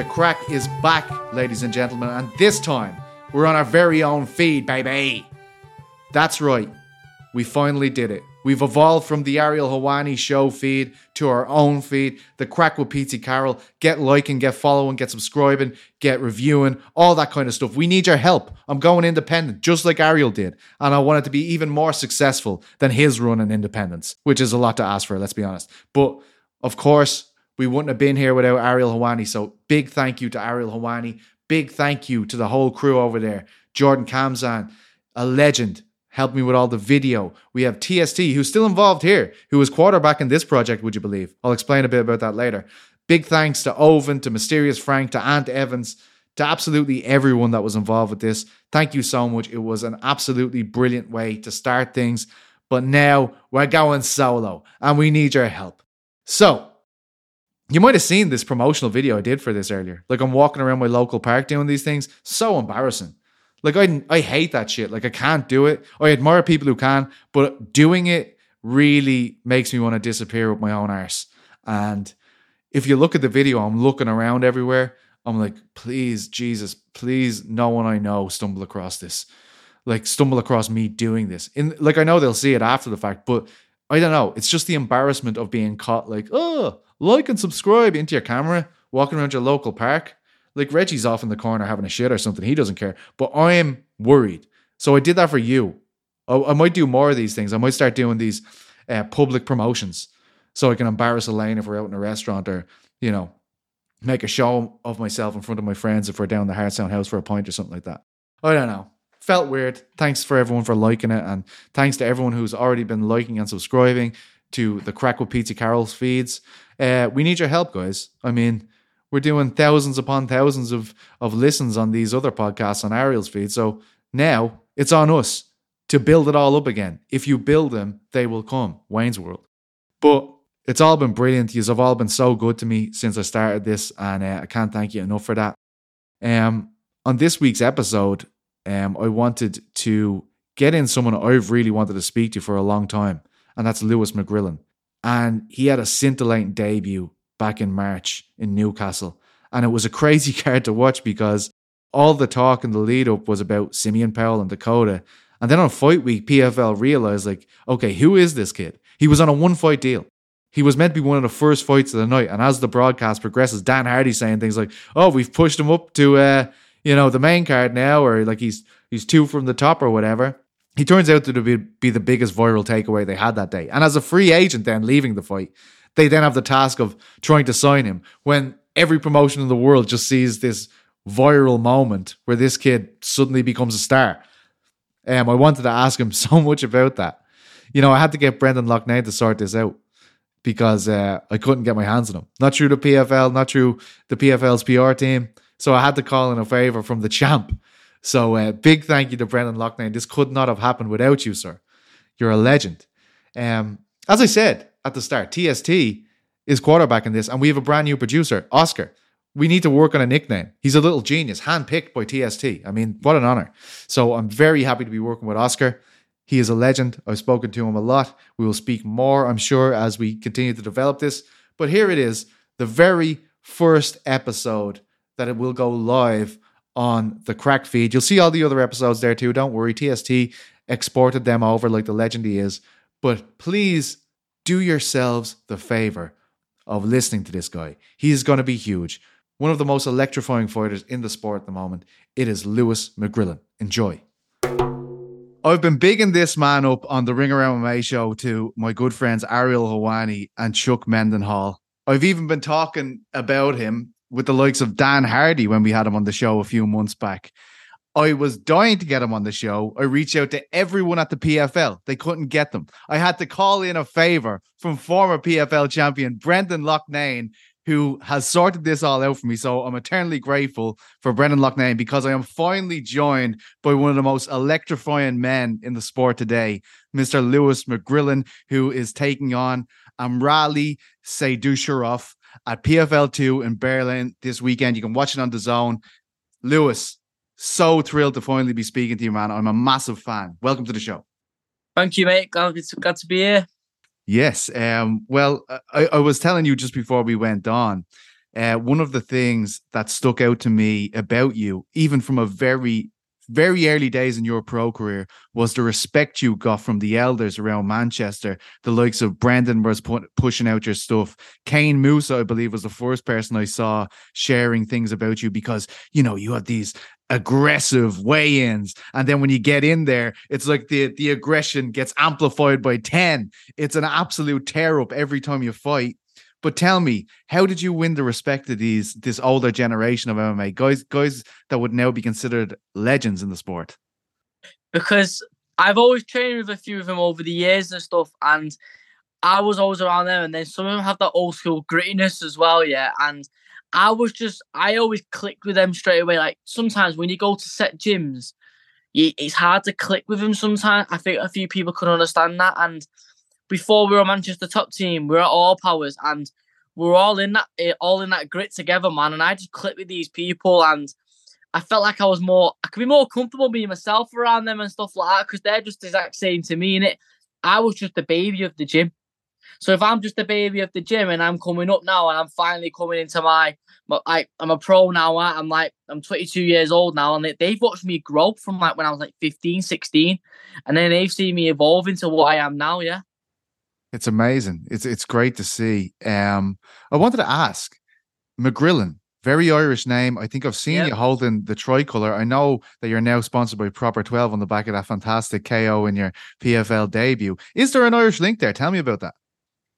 The Craic is back, ladies and gentlemen, and this time we're on our very own feed, baby. That's right. We finally did it. We've evolved from the Ariel Helwani show feed to our own feed, the Craic with PT Carroll. Get liking, get following, get subscribing, get reviewing, all that kind of stuff. We need your help. I'm going independent, just like Ariel did. And I want it to be even more successful than his run in independence, which is a lot to ask for, let's be honest. But of course, we wouldn't have been here without Ariel Helwani. So big thank you to Ariel Helwani. Big thank you to the whole crew over there. Jordan Kamzan, a legend, helped me with all the video. We have TST, who's still involved here, who was quarterback in this project, would you believe? I'll explain a bit about that later. Big thanks to Owen, to Mysterious Frank, to Aunt Evans, to absolutely everyone that was involved with this. Thank you so much. It was an absolutely brilliant way to start things. But now we're going solo and we need your help. So, you might have seen this promotional video I did for this earlier. Like I'm walking around my local park doing these things. So embarrassing. Like I I hate that shit. Like I can't do it. I admire people who can, but doing it really makes me want to disappear with my own arse. And if you look at the video, I'm looking around everywhere. I'm like, please, Jesus, please, no one I know stumble across this. Like stumble across me doing this. In like I know they'll see it after the fact, but I don't know. It's just the embarrassment of being caught like, oh, like and subscribe into your camera, walking around your local park. Like Reggie's off in the corner having a shit or something. He doesn't care. But I'm worried. So I did that for you. I, I might do more of these things. I might start doing these uh, public promotions so I can embarrass Elaine if we're out in a restaurant or, you know, make a show of myself in front of my friends if we're down the Heartsound House for a pint or something like that. I don't know. Felt weird. Thanks for everyone for liking it. And thanks to everyone who's already been liking and subscribing to the Craic with PT Carroll's feeds. Uh, we need your help, guys. I mean, we're doing thousands upon thousands of, of listens on these other podcasts on Ariel's feed. So now it's on us to build it all up again. If you build them, they will come. Wayne's World. But it's all been brilliant. You have all been so good to me since I started this, and uh, I can't thank you enough for that. Um, on this week's episode, um, I wanted to get in someone I've really wanted to speak to for a long time, and that's Lewis McGrillen. And he had a scintillating debut back in March in Newcastle. And it was a crazy card to watch because all the talk in the lead up was about Simeon Powell and Dakota. And then on fight week, PFL realized, like, okay, who is this kid? He was on a one fight deal. He was meant to be one of the first fights of the night. And as the broadcast progresses, Dan Hardy saying things like, oh, we've pushed him up to, uh, you know, the main card now, or like he's he's two from the top or whatever. He turns out to be, be the biggest viral takeaway they had that day. And as a free agent, then leaving the fight, they then have the task of trying to sign him when every promotion in the world just sees this viral moment where this kid suddenly becomes a star. Um, I wanted to ask him so much about that. You know, I had to get Brendan Loughnane to sort this out because uh, I couldn't get my hands on him. Not through the PFL, not through the PFL's PR team. So I had to call in a favor from the champ so uh, big thank you to Brendan Loughnane. This could not have happened without you, sir. You're a legend. Um, as I said at the start, TST is quarterback in this, and we have a brand new producer, Oscar. We need to work on a nickname. He's a little genius, handpicked by TST. I mean, what an honor. So I'm very happy to be working with Oscar. He is a legend. I've spoken to him a lot. We will speak more, I'm sure, as we continue to develop this. But here it is, the very first episode that it will go live on the Craic feed. You'll see all the other episodes there too. Don't worry. TST exported them over like the legend he is. But please do yourselves the favor of listening to this guy. He is going to be huge. One of the most electrifying fighters in the sport at the moment. It is Lewis McGrillen. Enjoy. I've been bigging this man up on the Ring Around MMA show to my good friends Ariel Helwani and Chuck Mindenhall. I've even been talking about him with the likes of Dan Hardy when we had him on the show a few months back. I was dying to get him on the show. I reached out to everyone at the PFL. They couldn't get them. I had to call in a favor from former PFL champion Brendan Loughnane, who has sorted this all out for me. So I'm eternally grateful for Brendan Loughnane because I am finally joined by one of the most electrifying men in the sport today, Mr. Lewis McGrillen, who is taking on Amrali Saidusharov at PFL2 in Berlin this weekend. You can watch it on DAZN. Lewis, so thrilled to finally be speaking to you, man. I'm a massive fan. Welcome to the show. Thank you, mate. Glad, glad to be here. Yes. Um, well, I, I was telling you just before we went on uh, one of the things that stuck out to me about you, even from a very very early days in your pro career was the respect you got from the elders around Manchester. The likes of Brendan was pu- pushing out your stuff. Kane Mousah, I believe, was the first person I saw sharing things about you because you know you had these aggressive weigh-ins and then when you get in there it's like the the aggression gets amplified by 10 it's an absolute tear up every time you fight but tell me, how did you win the respect of these this older generation of MMA guys, guys that would now be considered legends in the sport? Because I've always trained with a few of them over the years and stuff, and I was always around them. And then some of them have that old school grittiness as well, yeah. And I was just, I always clicked with them straight away. Like sometimes when you go to set gyms, it's hard to click with them. Sometimes I think a few people could understand that, and before we were Manchester top team, we were at all powers and we are all in that eh, all in that grit together, man. And I just clicked with these people and I felt like I was more I could be more comfortable being myself around them and stuff like that because they're just the exact same to me And it. I was just the baby of the gym. So if I'm just a baby of the gym and I'm coming up now and I'm finally coming into my, my like I'm a pro now, I'm like I'm 22 years old now and they, they've watched me grow from like when I was like 15, 16 and then they've seen me evolve into what I am now, yeah. It's amazing. It's it's great to see. Um, I wanted to ask McGrillen, very Irish name. I think I've seen yep. you holding the tricolour. I know that you're now sponsored by Proper 12 on the back of that fantastic KO in your PFL debut. Is there an Irish link there? Tell me about that.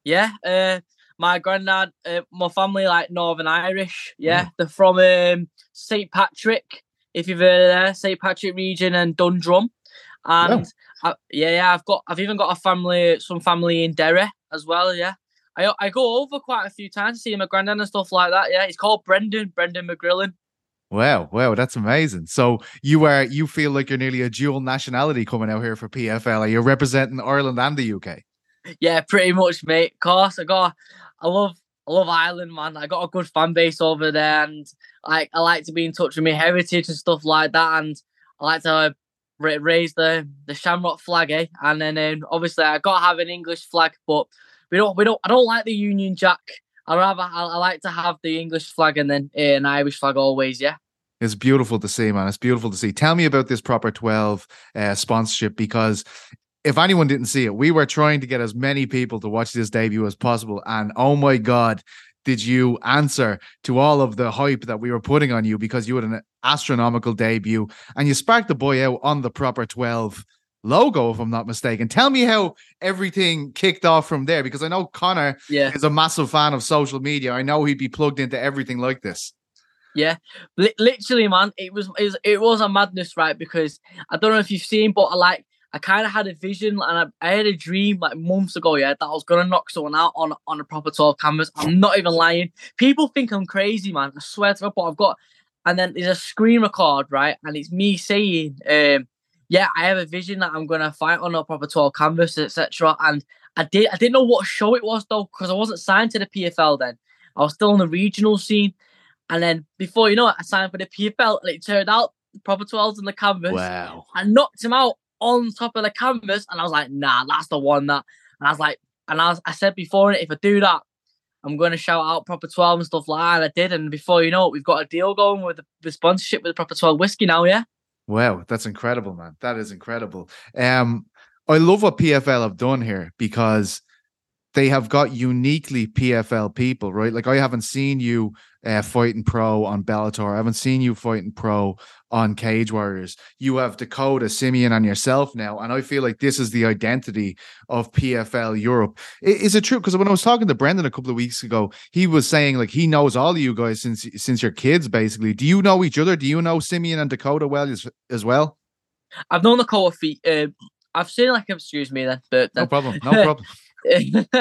Yeah, uh, my granddad, uh, my family like Northern Irish. Yeah, they're from um, St Patrick. If you've heard of there, St Patrick region and Dundrum, Oh. and I, yeah, yeah, I've got, I've even got a family, some family in Derry as well. Yeah, I, I go over quite a few times to see my granddad and stuff like that. Yeah, he's called Brendan, Brendan McGrillen. Wow, wow, that's amazing. So you are, you feel like you're nearly a dual nationality coming out here for PFL. You're you representing Ireland and the UK? Yeah, pretty much, mate. Of course, I got, I love, I love Ireland, man. I got a good fan base over there, and like I like to be in touch with my heritage and stuff like that. And I like to raise the the Shamrock flag, eh? And then um, obviously I got to have an English flag, but we don't we don't I don't like the Union Jack. I rather I, I like to have the English flag and then uh, an Irish flag always, yeah. It's beautiful to see, man. It's beautiful to see. Tell me about this proper 12 uh, sponsorship because if anyone didn't see it, we were trying to get as many people to watch this debut as possible. And oh my God, did you answer to all of the hype that we were putting on you because you had an astronomical debut and you sparked the boy out on the proper 12 logo, if I'm not mistaken. Tell me how everything kicked off from there because I know Conor yeah. is a massive fan of social media. I know he'd be plugged into everything like this. Yeah, L- literally, man. It was, it was it was a madness, right? Because I don't know if you've seen, but I like I kind of had a vision and I, I, had a dream like months ago, yeah, that I was gonna knock someone out on on a proper 12 canvas. I'm not even lying. People think I'm crazy, man. I swear to God, but I've got and then there's a screen record, right? And it's me saying, um, yeah, I have a vision that I'm gonna fight on a proper 12 canvas, etc. And I did I didn't know what show it was though, because I wasn't signed to the PFL then. I was still on the regional scene. And then before you know it, I signed for the PFL and it turned out proper 12s on the canvas. Wow. I knocked him out on top of the canvas, and I was like, nah, that's the one that. And I was like, and I, was, I said before, if I do that, I'm going to shout out Proper 12 and stuff like that. I did, and before you know it, we've got a deal going with the, the sponsorship with the Proper 12 whiskey now, yeah. Wow, that's incredible, man. That is incredible. Um, I love what PFL have done here because they have got uniquely PFL people, right? Like I haven't seen you uh, fighting pro on Bellator. I haven't seen you fighting pro on Cage Warriors. You have Dakota, Simeon, and yourself now, and I feel like this is the identity of PFL Europe. Is it true? Because when I was talking to Brendan a couple of weeks ago, he was saying like he knows all of you guys since since your kids, basically. Do you know each other? Do you know Simeon and Dakota well as, as well? I've known Dakota feet. Uh, I've seen like excuse me then, but no problem, no problem.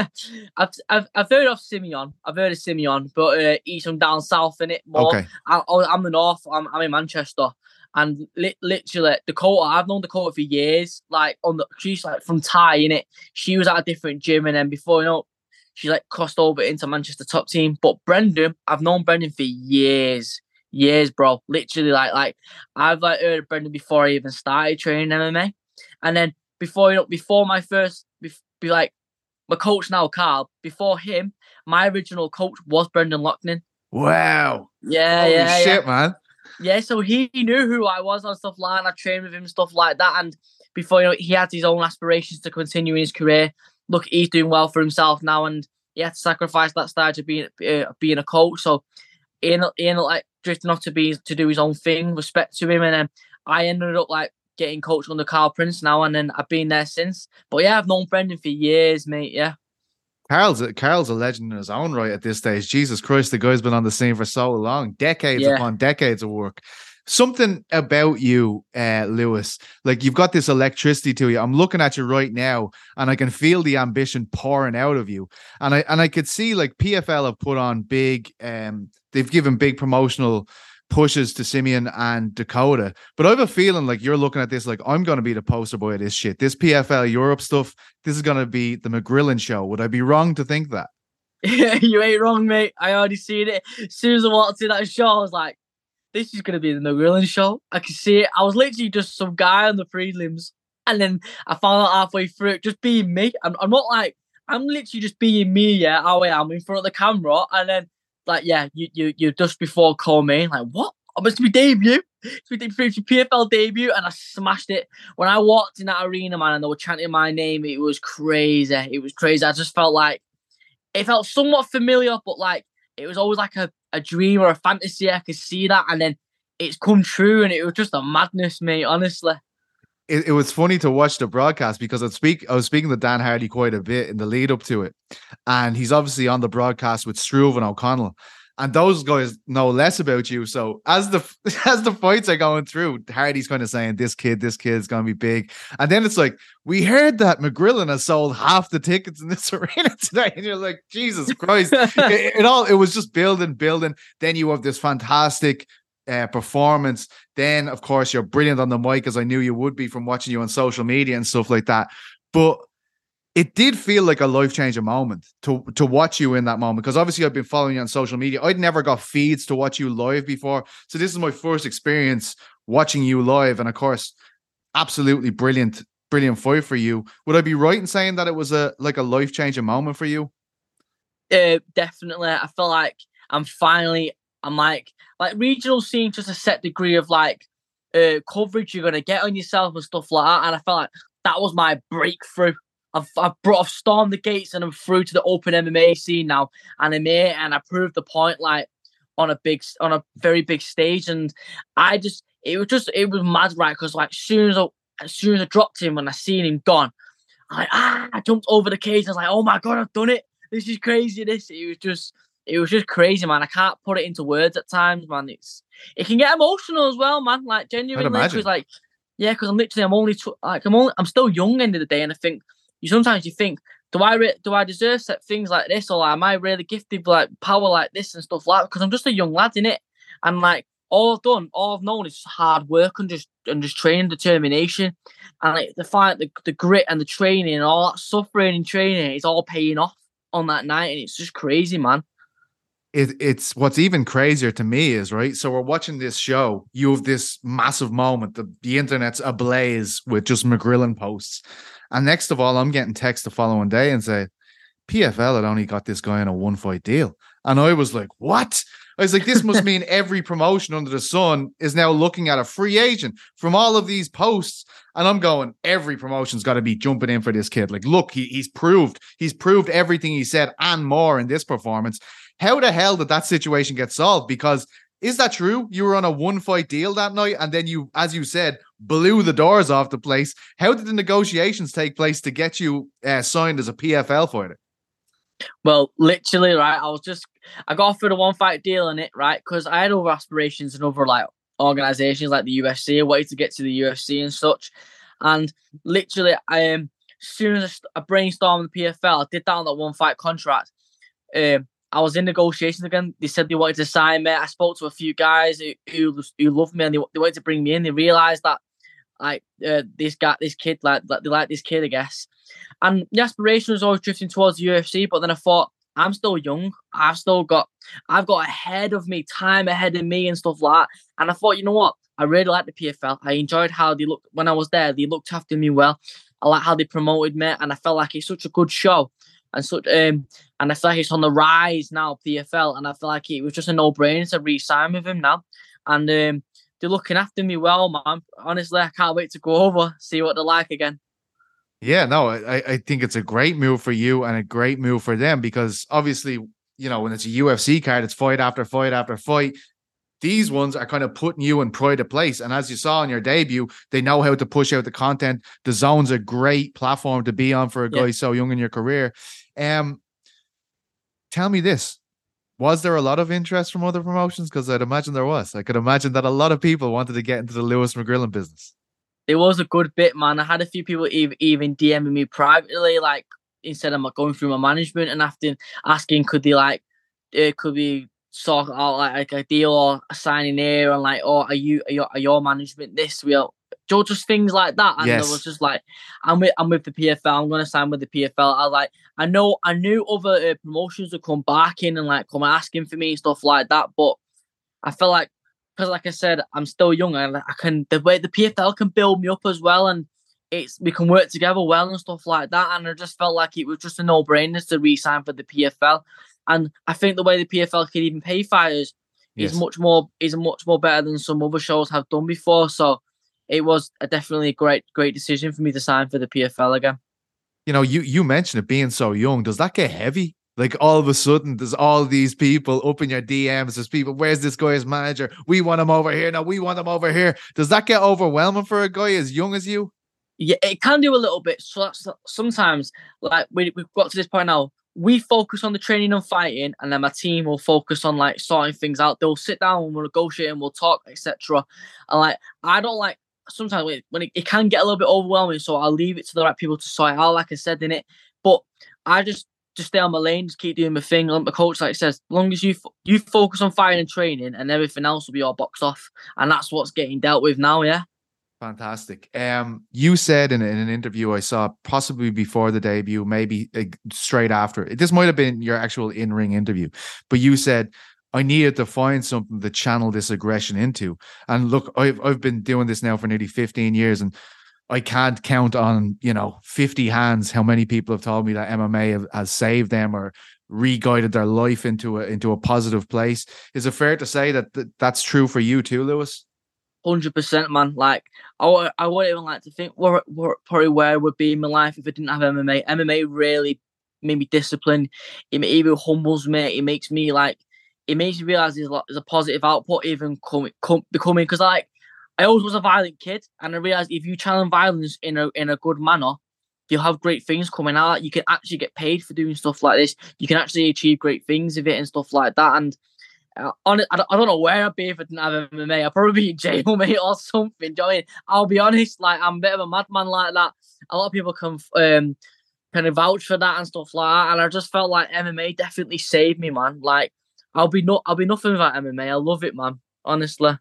I've, I've I've heard of Simeon. I've heard of Simeon, but uh, he's from down south in it more. Okay. I, am the north. I'm, I'm in Manchester, and li- literally Dakota. I've known Dakota for years. Like on the she's like from Thai in it. She was at a different gym, and then before you know, she like crossed over into Manchester top team. But Brendan, I've known Brendan for years, years, bro. Literally, like like I've like heard of Brendan before I even started training MMA, and then before you know, before my first, be, be like my coach now, Carl, before him, my original coach was Brendan Loughnane. Wow. Yeah, Holy yeah, shit, yeah. man. Yeah, so he knew who I was and stuff like that. And I trained with him, stuff like that. And before you know, he had his own aspirations to continue in his career. Look, he's doing well for himself now, and he had to sacrifice that stage of being uh, being a coach. So he ended, he ended up, like drifting off to be to do his own thing. Respect to him, and then I ended up like getting coached under Carl Prince now, and then I've been there since. But yeah, I've known Brendan for years, mate. Yeah. Carl's a, Carl's a legend in his own right at this stage. Jesus Christ, the guy's been on the scene for so long, decades Yeah. upon decades of work. Something about you, uh, Lewis, like you've got this electricity to you. I'm looking at you right now, and I can feel the ambition pouring out of you. And I and I could see like PFL have put on big, um, they've given big promotional pushes to Simeon and Dakota. But I have a feeling like you're looking at this like I'm going to be the poster boy of this shit. This PFL Europe stuff. This is going to be the McGrillen show. Would I be wrong to think that? Yeah, you ain't wrong, mate. I already seen it. As soon as I walked in that show, I was like, this is gonna be the McGrillen show. I can see it. I was literally just some guy on the prelims. And then I found out halfway through it, just being me. I'm, I'm not like I'm literally just being me, yeah, how I am in front of the camera. And then like, yeah, you you you just before call me, like, what? I'm to be debut. It's my PFL debut, and I smashed it. When I walked in that arena, man, and they were chanting my name, it was crazy. It was crazy. I just felt like it felt somewhat familiar, but like it was always like a, a dream or a fantasy. I could see that, and then it's come true, and it was just a madness, mate. Honestly, It, it was funny to watch the broadcast because I speak I was speaking to Dan Hardy quite a bit in the lead up to it, and he's obviously on the broadcast with Struve and O'Connell. And those guys know less about you. So as the as the fights are going through, Hardy's kind of saying, "This kid, this kid's gonna be big." And then it's like, "We heard that McGrillen has sold half the tickets in this arena today," and you're like, "Jesus Christ!" it, it all it was just building, building. Then you have this fantastic uh, performance. Then, of course, you're brilliant on the mic, as I knew you would be from watching you on social media and stuff like that. But it did feel like a life changing moment to to watch you in that moment because obviously I've been following you on social media. I'd never got feeds to watch you live before, so this is my first experience watching you live, and of course, absolutely brilliant, brilliant fight for you. Would I be right in saying that it was a like a life changing moment for you? uh, definitely. I feel like I'm finally. I'm like like regional scene, just a set degree of like uh, coverage you're gonna get on yourself and stuff like that. And I felt like that was my breakthrough. I've, I've brought, I've stormed the gates and I'm through to the open MMA scene now, and I'm here, and I proved the point like on a big, on a very big stage, and I just, it was just, it was mad, right? Because like, soon as I, as soon as I dropped him and I seen him gone, I like, ah, I jumped over the cage. I was like, oh my god, I've done it! This is crazy. This, it was just, it was just crazy, man. I can't put it into words at times, man. It's, it can get emotional as well, man. Like genuinely, because like, yeah, because I'm literally, I'm only, tw- like, I'm only, I'm still young end of the day, and I think you sometimes you think, do I re- do I deserve set things like this, or like, am I really gifted like power like this and stuff like? Because I'm just a young lad in it, and like all I've done, all I've known is hard work and just and just training, determination, and like the fight, the the grit and the training and all that suffering and training is all paying off on that night, and it's just crazy, man. It, it's what's even crazier to me is right. So we're watching this show. You have this massive moment. The, the internet's ablaze with just McGrillen posts. And next of all, I'm getting text the following day and say, PFL had only got this guy in a one fight deal. And I was like, what? I was like, this must mean every promotion under the sun is now looking at a free agent from all of these posts. And I'm going, every promotion's got to be jumping in for this kid. Like, look, he, he's proved, he's proved everything he said and more in this performance. How the hell did that situation get solved? Because is that true? You were on a one fight deal that night, and then you, as you said, blew the doors off the place. How did the negotiations take place to get you uh, signed as a PFL fighter? Well, literally, right. I was just I got offered a one fight deal in it, right? Because I had other aspirations and other like organizations like the UFC. I wanted to get to the UFC and such. And literally, I um, as soon as I I brainstormed the PFL, I did that on that one fight contract. Um, I was in negotiations again. They said they wanted to sign me. I spoke to a few guys who who, loved me and they, they wanted to bring me in. They realized that like uh, this guy, this kid, like, they like this kid, I guess. And the aspiration was always drifting towards the UFC, but then I thought I'm still young. I've still got, I've got ahead of me, time ahead of me, and stuff like that. And I thought, you know what? I really like the PFL. I enjoyed how they looked when I was there. They looked after me well. I like how they promoted me, and I felt like it's such a good show. And such. Um, and I feel like it's on the rise now, PFL, and I feel like it was just a no brainer to re-sign with him now. And um, they're looking after me well, man. Honestly, I can't wait to go over, see what they're like again. Yeah, no, I, I think it's a great move for you and a great move for them because obviously, you know, when it's a UFC card, it's fight after fight after fight. These ones are kind of putting you in pride of place. And as you saw in your debut, they know how to push out the content. DAZN's a great platform to be on for a guy yeah. so young in your career. Um, tell me this. Was there a lot of interest from other promotions? Because I'd imagine there was. I could imagine that a lot of people wanted to get into the Lewis McGrillen business. It was a good bit, man. I had a few people even, even DMing me privately, like instead of going through my management and asking, asking could they like, uh, could we sort out like, like a deal or a signing here and like, oh, are you are your, are your management this? We'll just things like that. And yes. I was just like, I'm with I'm with the PFL. I'm gonna sign with the PFL. I like I know I knew other uh, promotions would come back in and like come asking for me and stuff like that, but I feel like because like I said, I'm still young and I can the way the PFL can build me up as well and it's we can work together well and stuff like that. And I just felt like it was just a no brainer to re-sign for the PFL. And I think the way the PFL can even pay fighters yes. is much more is much more better than some other shows have done before. So it was a definitely a great great decision for me to sign for the PFL again. You know, you you mentioned it being so young. Does that get heavy? Like all of a sudden, there's all these people up in your DMs. There's people. Where's this guy's manager? We want him over here. No, we want him over here. Does that get overwhelming for a guy as young as you? Yeah, it can do a little bit. So that's sometimes, like we, we've got to this point now we focus on the training and fighting, and then my team will focus on like sorting things out. They'll sit down and we'll negotiate and we'll talk, etc. And like I don't like sometimes when it, it, can get a little bit overwhelming, so I'll leave it to the right people to sort out, like I said in it. But I just just stay on my lane, just keep doing my thing. Like my coach like says, as long as you you focus on fighting and training, and everything else will be all boxed off, and that's what's getting dealt with now. Yeah. Fantastic. Um, you said in, in, an interview I saw, possibly before the debut, maybe uh, straight after. This might have been your actual in-ring interview, but you said I needed to find something to channel this aggression into. And look, I've I've been doing this now for nearly 15 years, and I can't count on you know 50 hands how many people have told me that MMA have, has saved them or re-guided their life into a into a positive place. Is it fair to say that th- that's true for you too, Lewis? Hundred percent, man. Like I, I wouldn't even like to think what, what probably where would be in my life if I didn't have MMA. MMA really made me disciplined. It even humbles me. It makes me like. It makes me realize there's, there's a positive output even coming, com- becoming because like I always was a violent kid, and I realized if you challenge violence in a in a good manner, you'll have great things coming out. You can actually get paid for doing stuff like this. You can actually achieve great things with it and stuff like that. And uh, on I don't, I don't know where I'd be if I didn't have MMA. I'd probably be in jail, mate, or something. You know I mean? I'll be honest, like I'm a bit of a madman like that. A lot of people can um kind of vouch for that and stuff like that. And I just felt like MMA definitely saved me, man. Like I'll be no I'll be nothing without MMA. I love it, man. Honestly.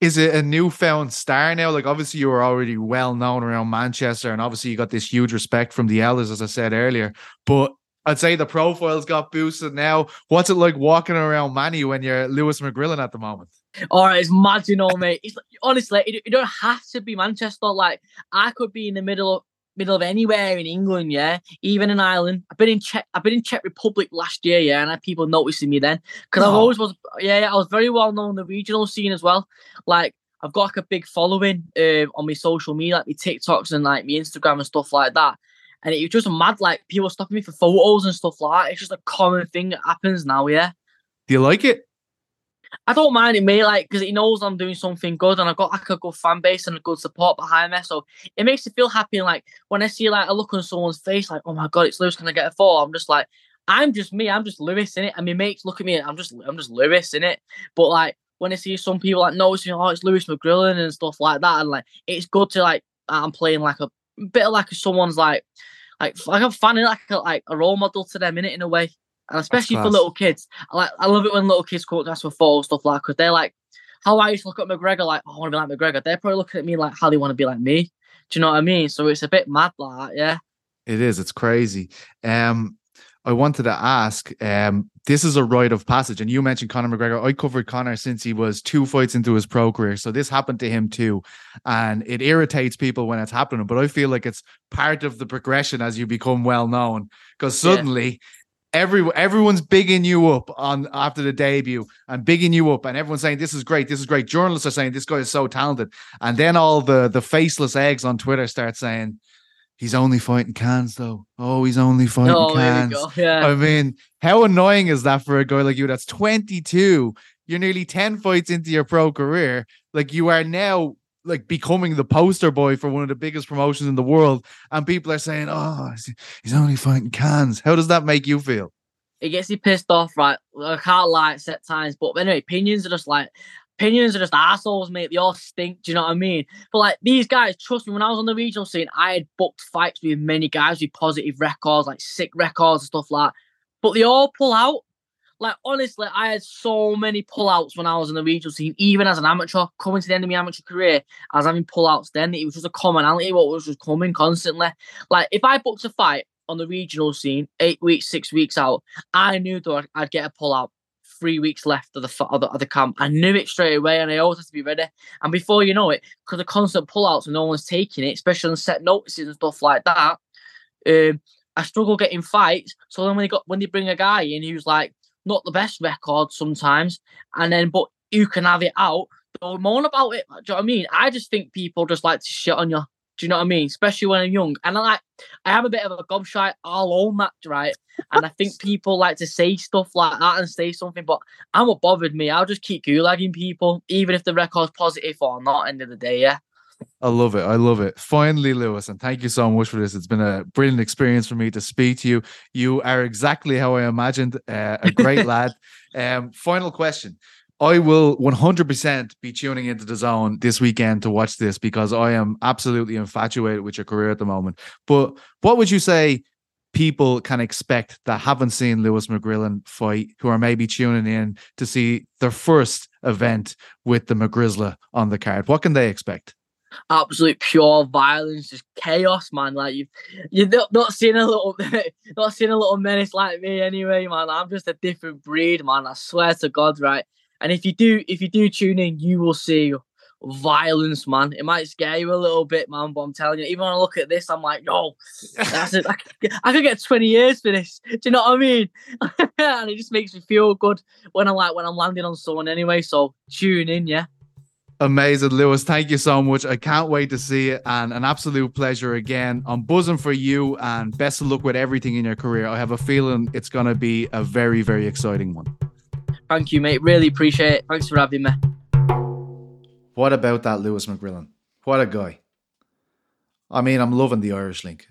Is it a newfound star now? Like obviously you were already well known around Manchester, and obviously you got this huge respect from the elders, as I said earlier. But I'd say the profile's got boosted now. What's it like walking around Manny when you're Lewis McGrillen at the moment? All right, it's mad, you know, mate. It's honestly, it don't have to be Manchester. Like I could be in the middle of middle of anywhere in England, yeah, even in Ireland. I've been in Czech, I've been in Czech Republic last year, yeah, and I had people noticing me then because oh. I've always was, yeah, I was very well known in the regional scene as well. Like I've got like a big following uh, on my social media, like my TikToks and like my Instagram and stuff like that. And it was just mad, like people stopping me for photos and stuff like that. It's just a common thing that happens now, yeah. Do you like it? I don't mind it, mate, like, because he knows I'm doing something good and I've got like a good fan base and a good support behind me. So it makes me feel happy. And like when I see like a look on someone's face, like, oh my god, it's Lewis, can I get a photo? I'm just like, I'm just me, I'm just Lewis in it. And my mates look at me, I'm just I'm just Lewis in it. But like when I see some people like noticing, oh, it's Lewis McGrillen and stuff like that, and like it's good to like I'm playing like a bit of like someone's like like like I'm fanning like a, like a role model to them in it in a way, and especially for little kids. I like I love it when little kids to us for photos stuff like because they're like how I used to look at McGregor like oh, I want to be like McGregor. They're probably looking at me like how they want to be like me. Do you know what I mean? So it's a bit mad like yeah. It is. It's crazy. Um, I wanted to ask. Um, this is a rite of passage, and you mentioned Conor McGregor. I covered Conor since he was two fights into his pro career, so this happened to him too, and it irritates people when it's happening. But I feel like it's part of the progression as you become well known, because suddenly. Every, everyone's bigging you up on after the debut and bigging you up and everyone's saying this is great this is great journalists are saying this guy is so talented and then all the the faceless eggs on twitter start saying He's only fighting cans though. Oh, he's only fighting oh, cans. Yeah. I mean, how annoying is that for a guy like you that's 22? You're nearly 10 fights into your pro career. Like you are now like becoming the poster boy for one of the biggest promotions in the world. And people are saying, Oh, he's only fighting cans. How does that make you feel? It gets you pissed off, right? I can't lie at set times, but anyway, opinions are just like opinions are just assholes, mate. They all stink. Do you know what I mean? But like these guys, trust me, when I was on the regional scene, I had booked fights with many guys with positive records, like sick records and stuff like that. But they all pull out. Like honestly, I had so many pullouts when I was in the regional scene, even as an amateur, coming to the end of my amateur career, I was having pullouts then. It was just a commonality what was just coming constantly. Like if I booked a fight on the regional scene, eight weeks, six weeks out, I knew that I'd get a pullout three weeks left of the, of the, of the camp. I knew it straight away, and I always had to be ready. And before you know it, because of constant pullouts and no one's taking it, especially on set notices and stuff like that, um, I struggle getting fights. So then when they got when they bring a guy in who's like not the best record sometimes, and then but you can have it out, don't moan about it. Do you know what I mean? I just think people just like to shit on you. Do you know what I mean? Especially when I'm young. And I like I am a bit of a gobshite, I'll own that, right? And I think people like to say stuff like that and say something, but I'm what bothered me. I'll just keep gulagging people, even if the record's positive or not, end of the day, yeah. I love it. I love it. Finally, Lewis, and thank you so much for this. It's been a brilliant experience for me to speak to you. You are exactly how I imagined. Uh, a great lad. Um, final question. I will 100% be tuning into DAZN this weekend to watch this because I am absolutely infatuated with your career at the moment. But what would you say people can expect that haven't seen Lewis McGrillen fight, who are maybe tuning in to see their first event with the McGrizzler on the card? What can they expect? Absolute pure violence, just chaos, man. Like you've you're not, not seeing a little not seeing a little menace like me anyway, man. I'm just a different breed, man. I swear to God, right? And if you do, if you do tune in, you will see violence, man. It might scare you a little bit, man. But I'm telling you, even when I look at this, I'm like, yo, that's it. I, could, I could get 20 years for this. Do you know what I mean? and it just makes me feel good when I'm like when I'm landing on someone anyway. So tune in, yeah. Amazing, Lewis. Thank you so much. I can't wait to see it and an absolute pleasure again. I'm buzzing for you and best of luck with everything in your career. I have a feeling it's going to be a very, very exciting one. Thank you, mate. Really appreciate it. Thanks for having me. What about that Lewis McGrillen? What a guy. I mean, I'm loving the Irish link.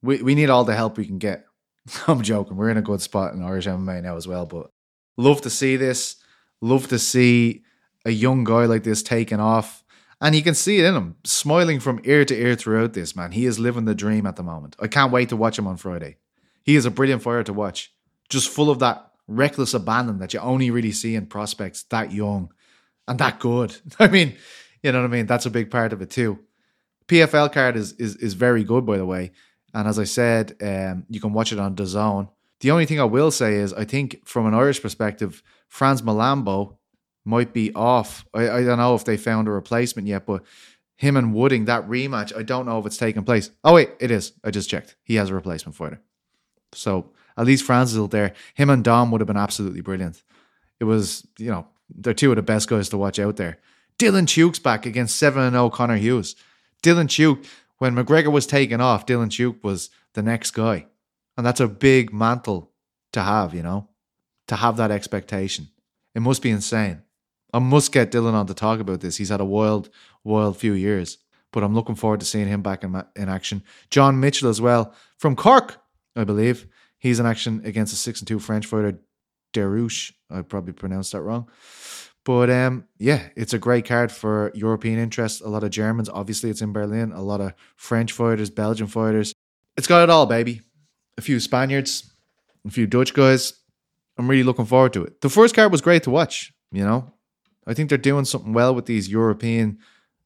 We we need all the help we can get. I'm joking. We're in a good spot in Irish MMA now as well, but love to see this. Love to see a young guy like this taking off. And you can see it in him, smiling from ear to ear throughout this, man. He is living the dream at the moment. I can't wait to watch him on Friday. He is a brilliant fighter to watch. Just full of that reckless abandon that you only really see in prospects that young and that good. I mean, you know what I mean? That's a big part of it too. PFL card is is is very good, by the way. And as I said, um, you can watch it on DAZN. The only thing I will say is, I think from an Irish perspective, Frans Mlambo might be off. I, I don't know if they found a replacement yet, but him and Wooding, that rematch, I don't know if it's taken place. Oh, wait, it is. I just checked. He has a replacement fighter. So at least Frans is still there. Him and Dom would have been absolutely brilliant. It was, you know, they're two of the best guys to watch out there. Dylan Tuke's back against 7 0 Connor Hughes. Dylan Tuke, when McGregor was taken off, Dylan Tuke was the next guy. And that's a big mantle to have, you know, to have that expectation. It must be insane. I must get Dylan on to talk about this. He's had a wild, wild few years, but I'm looking forward to seeing him back in, in action. John Mitchell as well from Cork, I believe. He's in action against a six and two French fighter, Derouche. I probably pronounced that wrong. But um, yeah, it's a great card for European interest. A lot of Germans, obviously, it's in Berlin. A lot of French fighters, Belgian fighters. It's got it all, baby. A few Spaniards, a few Dutch guys. I'm really looking forward to it. The first card was great to watch. You know, I think they're doing something well with these European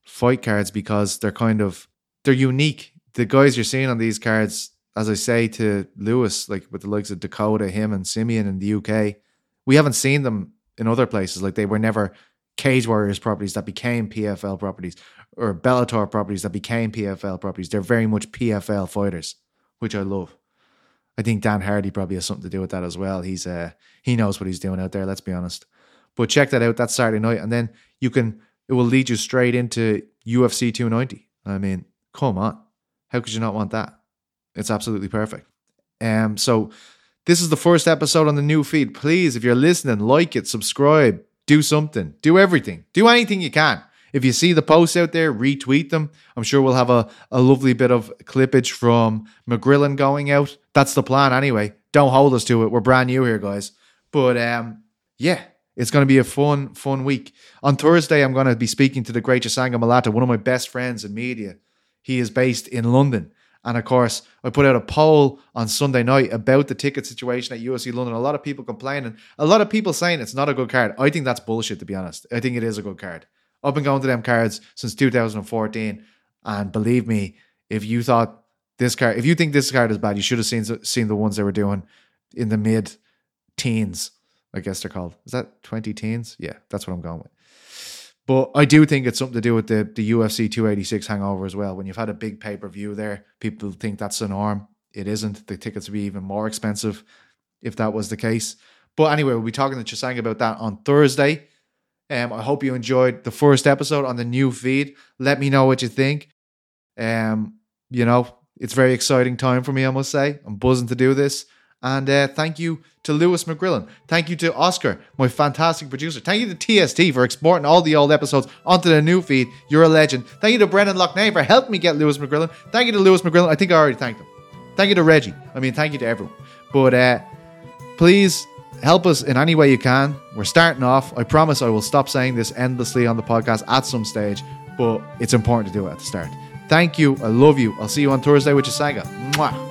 fight cards because they're kind of they're unique. The guys you're seeing on these cards as I say to Lewis, like with the likes of Dakota, him and Simeon in the UK, we haven't seen them in other places. Like they were never Cage Warriors properties that became PFL properties or Bellator properties that became PFL properties. They're very much PFL fighters, which I love. I think Dan Hardy probably has something to do with that as well. He's uh he knows what he's doing out there, let's be honest. But check that out, that's Saturday night, and then you can it will lead you straight into UFC 290. I mean, come on. How could you not want that? It's absolutely perfect. Um, so this is the first episode on the new feed. Please, if you're listening, like it, subscribe, do something, do everything, do anything you can. If you see the posts out there, retweet them. I'm sure we'll have a, a lovely bit of clippage from McGrillen going out. That's the plan anyway. Don't hold us to it. We're brand new here, guys. But um, yeah, it's going to be a fun, fun week. On Thursday, I'm going to be speaking to the great Chisanga Malata, one of my best friends in media. He is based in London. And of course, I put out a poll on Sunday night about the ticket situation at UFC London. A lot of people complaining, a lot of people saying it's not a good card. I think that's bullshit, to be honest. I think it is a good card. I've been going to them cards since 2014. And believe me, if you thought this card, if you think this card is bad, you should have seen seen the ones they were doing in the mid teens. I guess they're called. Is that 20 teens? Yeah, that's what I'm going with. But I do think it's something to do with the, the UFC 286 hangover as well. When you've had a big pay per view there, people think that's the norm. It isn't. The tickets would be even more expensive if that was the case. But anyway, we'll be talking to Chisanga about that on Thursday. Um, I hope you enjoyed the first episode on the new feed. Let me know what you think. Um, you know, it's very exciting time for me, I must say. I'm buzzing to do this. And uh, thank you to Lewis McGrillen. Thank you to Oscar, my fantastic producer. Thank you to TST for exporting all the old episodes onto the new feed. You're a legend. Thank you to Brendan Loughnane for helping me get Lewis McGrillen. Thank you to Lewis McGrillen. I think I already thanked him. Thank you to Reggie. I mean, thank you to everyone. But uh, please help us in any way you can. We're starting off. I promise I will stop saying this endlessly on the podcast at some stage, but it's important to do it at the start. Thank you. I love you. I'll see you on Thursday with Chisanga. Mwah.